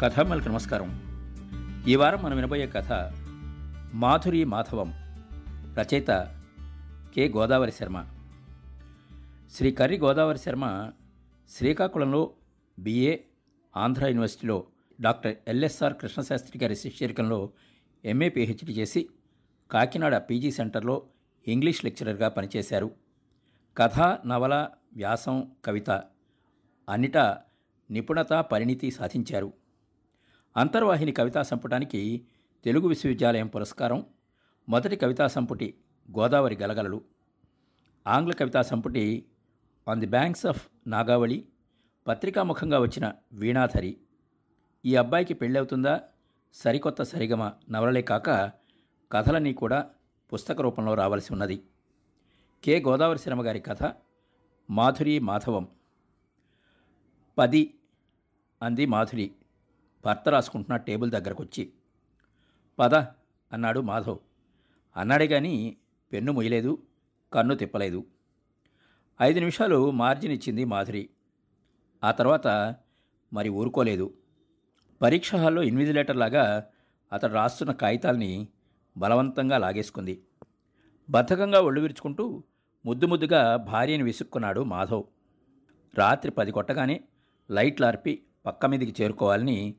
కథామలకు నమస్కారం. ఈ వారం మనం వినబోయే కథ మాధురి మాధవం రచయిత కె. గోదావరి శర్మ. శ్రీ కర్రి గోదావరి శర్మ శ్రీకాకుళంలో బిఏ ఆంధ్ర యూనివర్సిటీలో డాక్టర్ ఎల్ఎస్ఆర్ కృష్ణశాస్త్రి గారి శిష్యరికంలో ఎంఏ పిహెచ్డి చేసి కాకినాడ పీజీ సెంటర్లో ఇంగ్లీష్ లెక్చరర్గా పనిచేశారు. కథ నవల వ్యాసం కవిత అన్నిటా నిపుణత పరిణితి సాధించారు. అంతర్వాహిని కవితా సంపుటానికి తెలుగు విశ్వవిద్యాలయం పురస్కారం మొదటి కవితా సంపుటి గోదావరి గలగలలు ఆంగ్ల కవితా సంపుటి on the banks of Nagavali పత్రికాముఖంగా వచ్చిన వీణాధరి. ఈ అబ్బాయికి పెళ్ళవుతుందా? సరికొత్త సరిగమ నవలలే కాక కథలన్నీ కూడా పుస్తక రూపంలో రావాల్సి ఉన్నది. కె. గోదావరి శర్మ గారి కథ మాధురి మాధవం. పది అంది మాధురి. భర్త రాసుకుంటున్న టేబుల్ దగ్గరకు వచ్చి పద అన్నాడు మాధవ్. అన్నాడే కానీ పెన్ను మొయ్యలేదు కన్ను తిప్పలేదు. ఐదు నిమిషాలు మార్జిన్ ఇచ్చింది మాధురి. ఆ తర్వాత మరి ఊరుకోలేదు. పరీక్ష హాల్లో ఇన్విజిలేటర్ లాగా అతడు రాస్తున్న కాగితాల్ని బలవంతంగా లాగేసుకుంది. బద్ధకంగా ఒళ్ళు విరుచుకుంటూ ముద్దు ముద్దుగా భార్యని విసుక్కున్నాడు మాధవ్. రాత్రి పది కొట్టగానే లైట్లు ఆర్పి పక్క మీదికి చేరుకోవాలని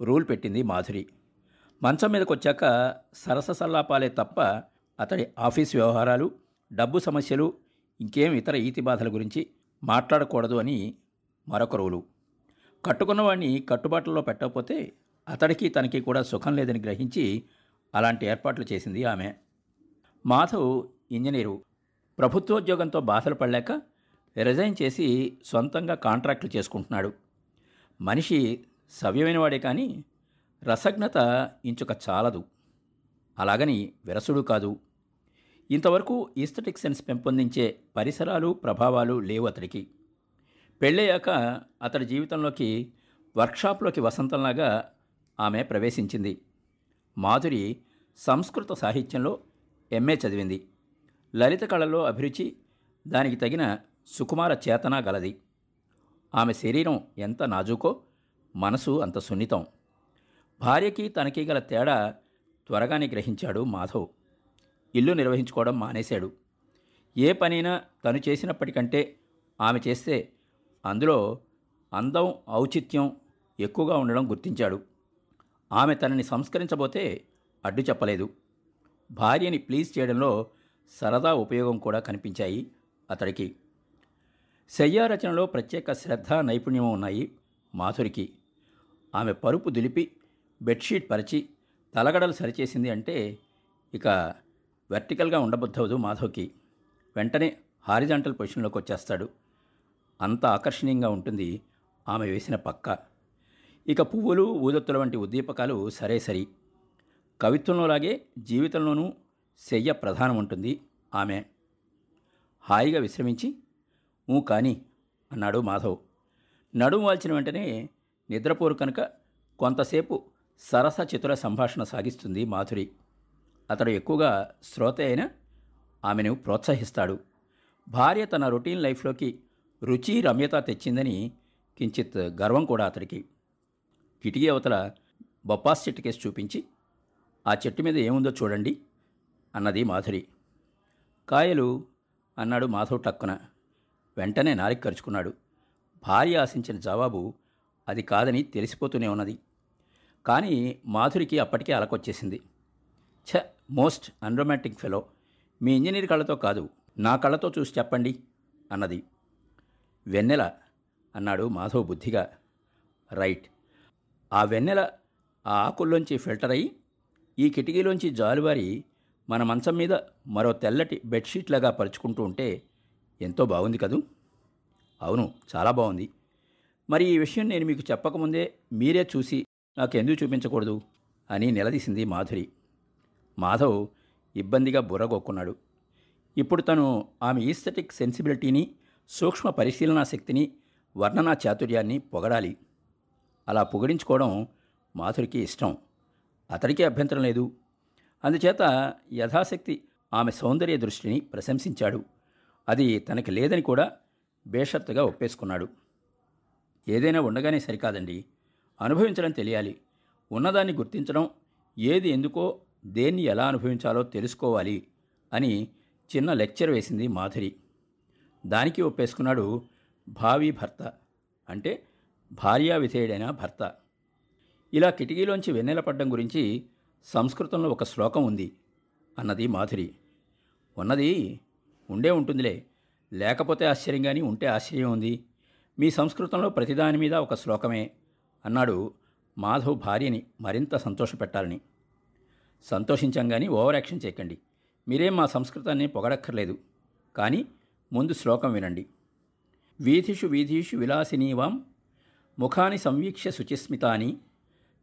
రూల్ పెట్టింది మాధురి. మంచం మీదకి వచ్చాక సరస సల్లాపాలే తప్ప అతడి ఆఫీస్ వ్యవహారాలు డబ్బు సమస్యలు ఇంకేం ఇతర ఈతి బాధల గురించి మాట్లాడకూడదు అని మరొక రూలు. కట్టుకున్నవాడిని కట్టుబాట్లలో పెట్టకపోతే అతడికి తనకి కూడా సుఖం లేదని గ్రహించి అలాంటి ఏర్పాట్లు చేసింది ఆమె. మాధవ్ ఇంజనీరు. ప్రభుత్వోద్యోగంతో బాధలు పడలేక రిజైన్ చేసి సొంతంగా కాంట్రాక్టులు చేసుకుంటున్నాడు. మనిషి సవ్యమైన వాడే కానీ రసజ్ఞత ఇంచుక చాలదు. అలాగని విరసుడు కాదు. ఇంతవరకు ఈస్థటిక్ సెన్స్ పెంపొందించే పరిసరాలు ప్రభావాలు లేవు అతడికి. పెళ్ళయ్యాక అతడి జీవితంలోకి వర్క్షాప్లోకి వసంతంలాగా ఆమె ప్రవేశించింది. మాధురి సంస్కృత సాహిత్యంలో ఎంఏ చదివింది. లలిత కళలో అభిరుచి దానికి తగిన సుకుమార చేతన గలది. ఆమె శరీరం ఎంత నాజుకో మనసు అంత సున్నితం. భార్యకి తనకి గల తేడా త్వరగానే గ్రహించాడు మాధవ్. ఇల్లు నిర్వహించుకోవడం మానేశాడు. ఏ పనైనా తను చేసినప్పటికంటే ఆమె చేస్తే అందులో అందం ఔచిత్యం ఎక్కువగా ఉండడం గుర్తించాడు. ఆమె తనని సంస్కరించబోతే అడ్డు చెప్పలేదు. భార్యని ప్లీజ్ చేయడంలో సరదా ఉపయోగం కూడా కనిపించాయి అతడికి. శయ్యా రచనలో ప్రత్యేక శ్రద్ధ నైపుణ్యం ఉన్నాయి మాధురికి. ఆమె పరుపు దులిపి బెడ్షీట్ పరిచి తలగడలు సరిచేసింది అంటే ఇక వెర్టికల్గా ఉండబుద్ధవదు మాధవ్కి. వెంటనే హారిజాంటల్ పొజిషన్లోకి వచ్చేస్తాడు. అంత ఆకర్షణీయంగా ఉంటుంది ఆమె వేసిన పక్క. ఇక పువ్వులు ఊదొత్తుల వంటి ఉద్దీపకాలు సరే సరి. కవిత్వంలోలాగే జీవితంలోనూ శయ్య ప్రధానం ఉంటుంది ఆమె. హాయిగా విశ్రమించి ఊ కాని అన్నాడు మాధవ్. నడుము వాల్చిన వెంటనే నిద్రపోరు కనుక కొంతసేపు సరస చితుల సంభాషణ సాగిస్తుంది మాధురి. అతడు ఎక్కువగా శ్రోత అయినా ఆమెను ప్రోత్సహిస్తాడు. భార్య తన రొటీన్ లైఫ్లోకి రుచి రమ్యత తెచ్చిందని కించిత్ గర్వం కూడా అతడికి. కిటికీ అవతల బొప్పాస్ చెట్టు కేసు చూపించి ఆ చెట్టు మీద ఏముందో చూడండి అన్నది మాధురి. కాయలు అన్నాడు మాధవ్ టక్కున. వెంటనే నాలిక ఖర్చుకున్నాడు భార్య ఆశించిన జవాబు అది కాదని తెలిసిపోతూనే ఉన్నది. కానీ మాధురికి అప్పటికే అలకొచ్చేసింది. ఛ మోస్ట్ అన్రొమాంటిక్ ఫెలో. మీ ఇంజనీర్ కళ్ళతో కాదు నా కళ్ళతో చూసి చెప్పండి అన్నది. వెన్నెల అన్నాడు మాధవ్ బుద్ధిగా. రైట్. ఆ వెన్నెల ఆ ఆకుల్లోంచి ఫిల్టర్ అయ్యి ఈ కిటికీలోంచి జాలువారి మన మంచం మీద మరో తెల్లటి బెడ్షీట్లాగా పరుచుకుంటూ ఉంటే ఎంతో బాగుంది కదూ? అవును చాలా బాగుంది. మరి ఈ విషయం నేను మీకు చెప్పకముందే మీరే చూసి నాకు ఎందుకు చూపించకూడదు అని నిలదీసింది మాధురి. మాధవ్ ఇబ్బందిగా బుర్రగొక్కున్నాడు ఇప్పుడు తను ఆమె ఈస్థెటిక్ సెన్సిబిలిటీని సూక్ష్మ పరిశీలనా శక్తిని వర్ణనా చాతుర్యాన్ని పొగడాలి. అలా పొగిడించుకోవడం మాధురికి ఇష్టం. అతడికి అభ్యంతరం లేదు. అందుచేత యథాశక్తి ఆమె సౌందర్య దృష్టిని ప్రశంసించాడు. అది తనకి లేదని కూడా బేషత్తుగా ఒప్పేసుకున్నాడు. ఏదైనా ఉండగానే సరికాదండి. అనుభవించడం తెలియాలి. ఉన్నదాన్ని గుర్తించడం ఏది ఎందుకో దేన్ని ఎలా అనుభవించాలో తెలుసుకోవాలి అని చిన్న లెక్చర్ వేసింది మాధురి. దానికి ఒప్పేసుకున్నాడు భావి భర్త. అంటే భార్యా విధేయుడైన భర్త. ఇలా కిటికీలోంచి వెన్నెల పడ్డం గురించి సంస్కృతంలో ఒక శ్లోకం ఉంది అన్నది మాధురి. ఉన్నది ఉండే ఉంటుందిలే. లేకపోతే ఆశ్చర్యం కానీ ఉంటే ఆశ్చర్యం ఉంది. మీ సంస్కృతంలో ప్రతిదాని మీద ఒక శ్లోకమే అన్నాడు మాధవ్ భార్యని మరింత సంతోషపెట్టాలని. సంతోషించాం కానీ ఓవర్ యాక్షన్ చేయకండి. మీరేం మా సంస్కృతాన్ని పొగడక్కర్లేదు. కానీ ముందు శ్లోకం వినండి. వీధిషు వీధీషు విలాసినీవాం ముఖాని సంవీక్ష్య శుచిస్మితాని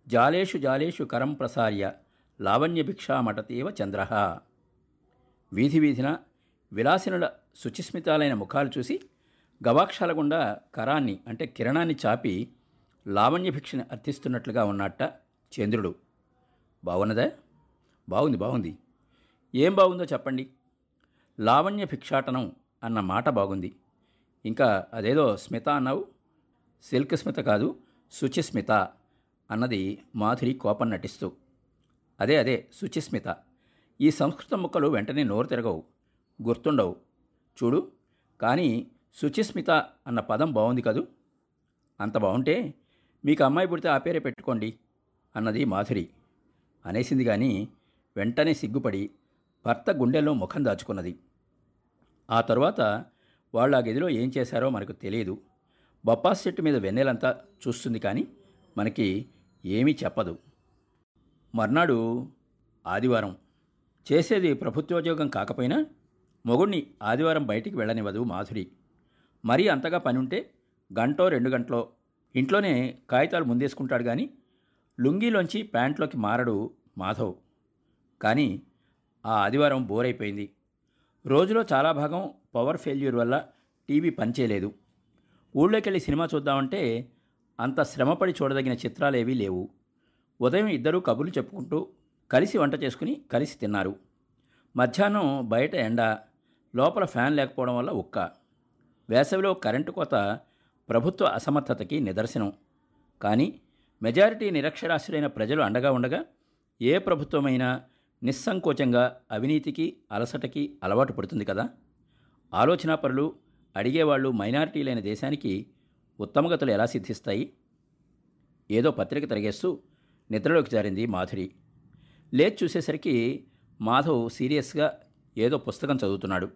జాలేషు జాలేషు కరం ప్రసార్య లావణ్యభిక్షామటతేవ చంద్ర. వీధి వీధిన విలాసినుల శుచిస్మితాలైన ముఖాలు చూసి గవాక్షాల గుండా కరాన్ని అంటే కిరణాన్ని చాపి లావణ్య భిక్షని అర్థిస్తున్నట్లుగా ఉన్నట్ట చంద్రుడు. బాగున్నదా బాగుంది బాగుంది ఏం బాగుందో చెప్పండి. లావణ్య భిక్షాటనం అన్న మాట బాగుంది. ఇంకా అదేదో స్మిత అన్నావు? సిల్క్ స్మిత కాదు శుచిస్మిత అన్నది మాధురి కోపం నటిస్తూ. అదే అదే శుచిస్మిత ఈ సంస్కృత ముక్కలు వెంటనే నోరు తిరగవు గుర్తుండవు. చూడు కానీ శుచిస్మిత అన్న పదం బాగుంది కదూ? అంత బాగుంటే మీకు అమ్మాయి పుడితే ఆ పేరే పెట్టుకోండి అన్నది మాధురి. అనేసింది కానీ వెంటనే సిగ్గుపడి భర్త గుండెల్లో ముఖం దాచుకున్నది. ఆ తరువాత వాళ్ళు ఆ గదిలో ఏం చేశారో మనకు తెలియదు. బొప్పాస్ చెట్టు మీద వెన్నెలంతా చూస్తుంది కానీ మనకి ఏమీ చెప్పదు. మర్నాడు ఆదివారం. చేసేది ప్రభుత్వోద్యోగం కాకపోయినా మొగుణ్ణి ఆదివారం బయటికి వెళ్ళనివ్వదు మాధురి. మరీ అంతగా పని ఉంటే గంటో రెండు గంటలో ఇంట్లోనే కాగితాలు ముందేసుకుంటాడు కానీ లుంగీలోంచి ప్యాంట్లోకి మారడు మాధవ్. కానీ ఆ ఆదివారం బోర్ అయిపోయింది రోజులో చాలా భాగం పవర్ ఫెయిల్యూర్ వల్ల టీవీ పనిచేయలేదు. ఊళ్ళోకి వెళ్ళి సినిమా చూద్దామంటే అంత శ్రమపడి చూడదగిన చిత్రాలేవీ లేవు. ఉదయం ఇద్దరూ కబుర్లు చెప్పుకుంటూ కలిసి వంట చేసుకుని కలిసి తిన్నారు. మధ్యాహ్నం బయట ఎండ లోపల ఫ్యాన్ లేకపోవడం వల్ల ఉక్క. వేసవిలో కరెంటు కోత ప్రభుత్వ అసమర్థతకి నిదర్శనం. కానీ మెజారిటీ నిరక్షరాస్యులైన ప్రజలు అండగా ఉండగా ఏ ప్రభుత్వమైనా నిస్సంకోచంగా అవినీతికి అలసటకి అలవాటు పడుతుంది కదా? ఆలోచనాపరులు అడిగేవాళ్ళు మైనారిటీలైన దేశానికి ఉత్తమగతులు ఎలా సిద్ధిస్తాయి? ఏదో పత్రిక తిరిగేస్తూ నిద్రలోకి జారింది మాధురి. లేచి చూసేసరికి మాధవ్ సీరియస్గా ఏదో పుస్తకం చదువుతున్నాడు.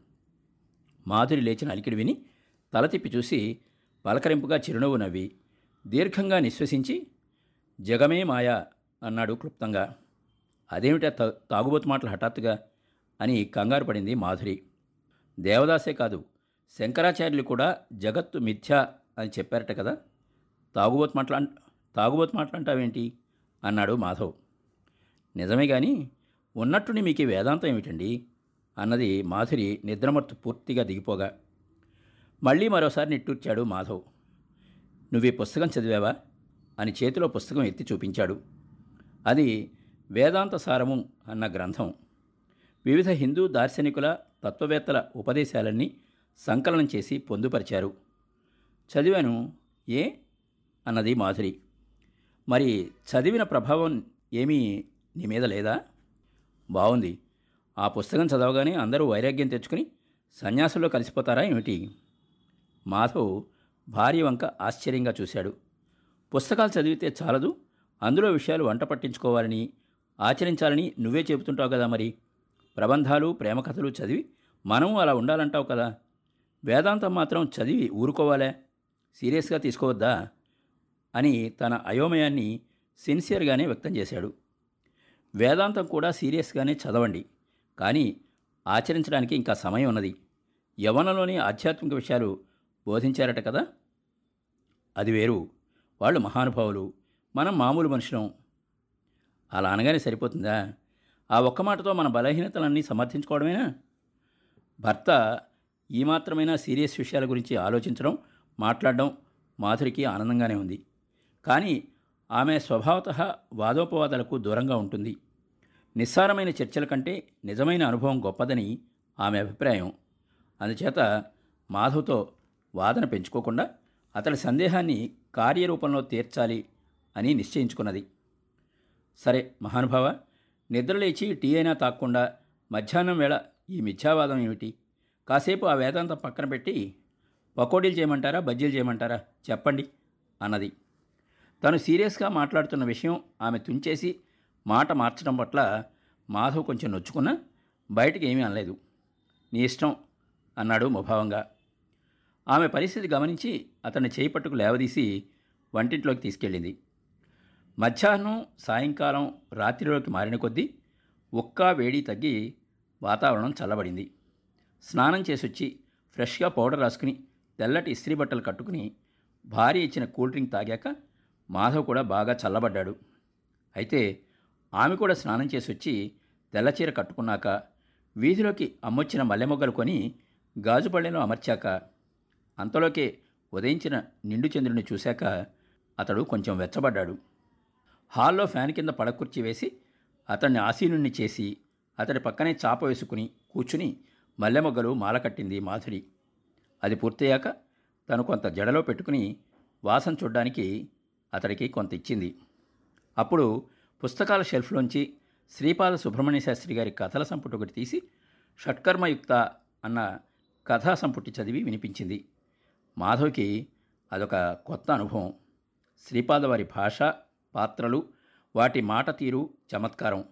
మాధురి లేచిన అలికిడి విని తల తిప్పి చూసి పలకరింపుగా చిరునవ్వు నవ్వి దీర్ఘంగా నిశ్వసించి జగమే మాయా అన్నాడు క్లుప్తంగా. అదేమిటా తా తాగుబోతు మాటలు హఠాత్తుగా అని కంగారు పడింది మాధురి. దేవదాసే కాదు శంకరాచార్యులు కూడా జగత్తు మిథ్య అని చెప్పారట కదా. తాగుబోతు మాటలు తాగుబోతు మాటలు అంటావేంటి? అన్నాడు మాధవ్. నిజమే కానీ ఉన్నట్టుండి మీకు వేదాంతం ఏమిటండి? అన్నది మాధురి నిద్రమత్తు పూర్తిగా దిగిపోగా. మళ్ళీ మరోసారి నిట్టూర్చాడు మాధవ్. నువ్వే పుస్తకం చదివావా? అని చేతిలో పుస్తకం ఎత్తి చూపించాడు. అది వేదాంత సారము అన్న గ్రంథం. వివిధ హిందూ దార్శనికుల తత్వవేత్తల ఉపదేశాలన్నీ సంకలనం చేసి పొందుపరిచారు. చదివాను? ఏ? అన్నది మాధురి. మరి చదివిన ప్రభావం ఏమీ నీ మీద లేదా? బాగుంది ఆ పుస్తకం చదవగానే అందరూ వైరాగ్యం తెచ్చుకుని సన్యాసుల్లో కలిసిపోతారా ఏమిటి? మాధవ్ భార్య వంక ఆశ్చర్యంగా చూశాడు. పుస్తకాలు చదివితే చాలదు అందులో విషయాలు వంట పట్టించుకోవాలని ఆచరించాలని నువ్వే చెబుతుంటావు కదా మరి. ప్రబంధాలు ప్రేమ కథలు చదివి మనం అలా ఉండాలంటావు కదా. వేదాంతం మాత్రం చదివి ఊరుకోవాలా. సీరియస్గా తీసుకోవద్దా? అని తన అయోమయాన్ని సిన్సియర్గానే వ్యక్తం చేశాడు. వేదాంతం కూడా సీరియస్గానే చదవండి కానీ ఆచరించడానికి ఇంకా సమయం ఉన్నది. యవనలోని ఆధ్యాత్మిక విషయాలు బోధించారట కదా? అది వేరు. వాళ్ళు మహానుభావులు. మనం మామూలు మనుషులం. అలా అనగానే సరిపోతుందా? ఆ ఒక్క మాటతో మన బలహీనతలన్నీ సమర్థించుకోవడమేనా? భర్త ఈ మాత్రమైనా సీరియస్ విషయాల గురించి ఆలోచించడం మాట్లాడడం మాధురికి ఆనందంగానే ఉంది. కానీ ఆమె స్వభావత వాదోపవాదాలకు దూరంగా ఉంటుంది. నిస్సారమైన చర్చల కంటే నిజమైన అనుభవం గొప్పదని ఆమె అభిప్రాయం. అందుచేత మాధవ్తో వాదన పెంచుకోకుండా అతడి సందేహాన్ని కార్యరూపంలో తీర్చాలి అని నిశ్చయించుకున్నది. సరే మహానుభావ నిద్రలేచి టీ అయినా తాక్కుండా మధ్యాహ్నం వేళ ఈ మిథ్యావాదం ఏమిటి? కాసేపు ఆ వేదాంతం పక్కన పెట్టి పకోడీలు చేయమంటారా బజ్జీలు చేయమంటారా చెప్పండి అన్నది. తను సీరియస్గా మాట్లాడుతున్న విషయం ఆమె తుంచేసి మాట మార్చడం పట్ల మాధవ్ కొంచెం నొచ్చుకున్నా బయటకు ఏమీ అనలేదు. నీ ఇష్టం అన్నాడు ముభావంగా. ఆమె పరిస్థితి గమనించి అతన్ని చేయి పట్టుకు లేవదీసి వంటింట్లోకి తీసుకెళ్ళింది. మధ్యాహ్నం సాయంకాలం రాత్రిలోకి మారిన కొద్దీ ఒక్క వేడి తగ్గి వాతావరణం చల్లబడింది. స్నానం చేసొచ్చి ఫ్రెష్గా పౌడర్ రాసుకుని తెల్లటి ఇస్త్రీ బట్టలు కట్టుకుని భార్య ఇచ్చిన కూల్ డ్రింక్ తాగాక మాధవ్ కూడా బాగా చల్లబడ్డాడు. అయితే ఆమె కూడా స్నానం చేసి వచ్చి తెల్లచీర కట్టుకున్నాక వీధిలోకి అమ్మొచ్చిన మల్లెమొగ్గలు కొని గాజుపళ్ళెలో అమర్చాక అంతలోకే ఉదయించిన నిండు చంద్రుని చూశాక అతడు కొంచెం వెచ్చబడ్డాడు. హాల్లో ఫ్యాన్ కింద పడకుర్చీ వేసి అతన్ని ఆసీనుణ్ణి చేసి అతడి పక్కనే చాప వేసుకుని కూర్చుని మల్లెమొగ్గలు మాల కట్టింది మాధురి. అది పూర్తయ్యాక తను కొంత జడలో పెట్టుకుని వాసన చూడ్డానికి అతడికి కొంత ఇచ్చింది. అప్పుడు పుస్తకాల షెల్ఫ్లోంచి శ్రీపాద సుబ్రహ్మణ్య శాస్త్రి గారి కథల సంపుటి ఒకటి తీసి షట్కర్మయుక్త అన్న కథా సంపుటి చదివి వినిపించింది. మాధవ్కి అదొక కొత్త అనుభవం. శ్రీపాద వారి భాష పాత్రలు వాటి మాట తీరు చమత్కారం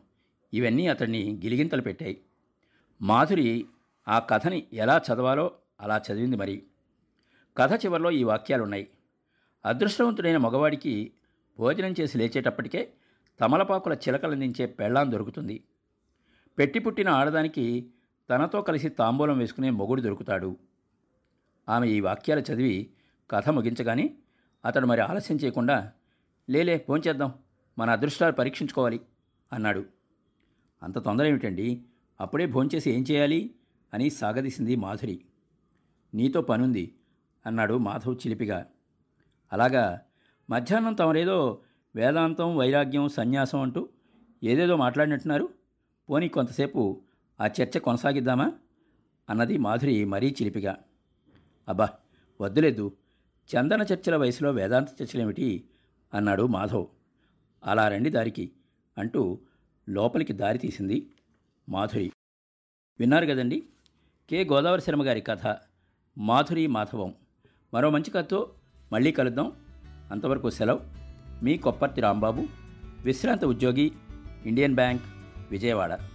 ఇవన్నీ అతన్ని గిలిగింతలు పెట్టాయి. మాధురి ఆ కథని ఎలా చదవాలో అలా చదివింది మరి. కథ చివరిలో ఈ వాక్యాలున్నాయి. అదృష్టవంతుడైన మగవాడికి భోజనం చేసి లేచేటప్పటికే తమలపాకుల చిలకలందించే పెళ్ళాం దొరుకుతుంది. పెట్టి పుట్టిన ఆడదానికి తనతో కలిసి తాంబూలం వేసుకునే మొగుడు దొరుకుతాడు. ఆమె ఈ వాక్యాలు చదివి కథ ముగించగానే అతడు మరి ఆలస్యం చేయకుండా లేలే భోంచేద్దాం మన అదృష్టాలు పరీక్షించుకోవాలి అన్నాడు. అంత తొందర ఏమిటండి? అప్పుడే భోంచేసి ఏం చేయాలి? అని సాగదీసింది మాధురి. నీతో పనుంది అన్నాడు మాధవ్ చిలిపిగా. అలాగా? మధ్యాహ్నం తమరేదో వేదాంతం వైరాగ్యం సన్యాసం అంటూ ఏదేదో మాట్లాడినట్టున్నారు. పోనీ కొంతసేపు ఆ చర్చ కొనసాగిద్దామా? అన్నది మాధురి మరీ చిలిపిగా. అబ్బా వద్దులేదు. చందన చర్చల వయసులో వేదాంత చర్చలేమిటి? అన్నాడు మాధవ్. అలా రండి దారికి అంటూ లోపలికి దారి తీసింది మాధురి. విన్నారు కదండి? కె. గోదావరి శర్మ గారి కథ మాధురి మాధవం. మరో మంచి కథతో మళ్ళీ కలుద్దాం. అంతవరకు సెలవు. మీ కొప్పర్తి రాంబాబు విశ్రాంత ఉద్యోగి ఇండియన్ బ్యాంక్ విజయవాడ.